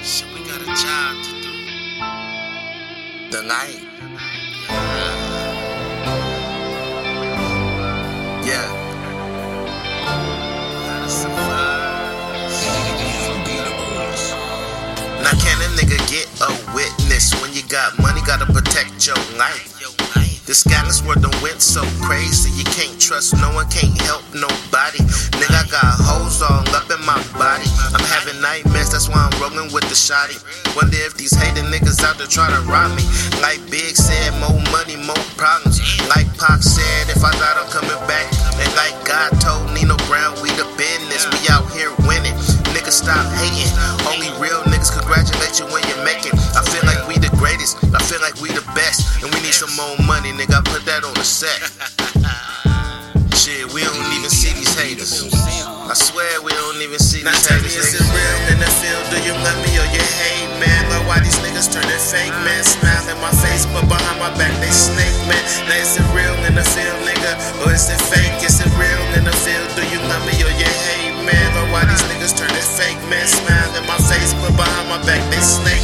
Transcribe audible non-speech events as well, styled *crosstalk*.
Shit, we got a job to do. The night. Yeah. Now can a nigga get a witness when you got money? Gotta protect your life. This scandalous world done went so crazy. You can't trust no one, can't help nobody. I'm having nightmares, that's why I'm rolling with the shotty. Wonder if these hating niggas out there try to rob me. Like Big said, more money, more problems. Like Pac said, if I die, I'm coming back. And like God told Nino Brown, we the business. We out here winning. Niggas stop hating. Only real niggas congratulate you when you make it. I feel like we the greatest. I feel like we the best. And we need some more money, nigga. I put that on the set. *laughs* Shit, we don't even see these haters. I swear we see Now tell me, is it real in the field? Do you love me or you hate, man? Like why these niggas turning fake, man? Smile in my face, but behind my back they snake, man. Now is it real in the field, nigga? Or is it fake? Is it real in the field? Do you love me or you hate, man? Like why these niggas turning fake, man? Smile in my face, but behind my back they snake,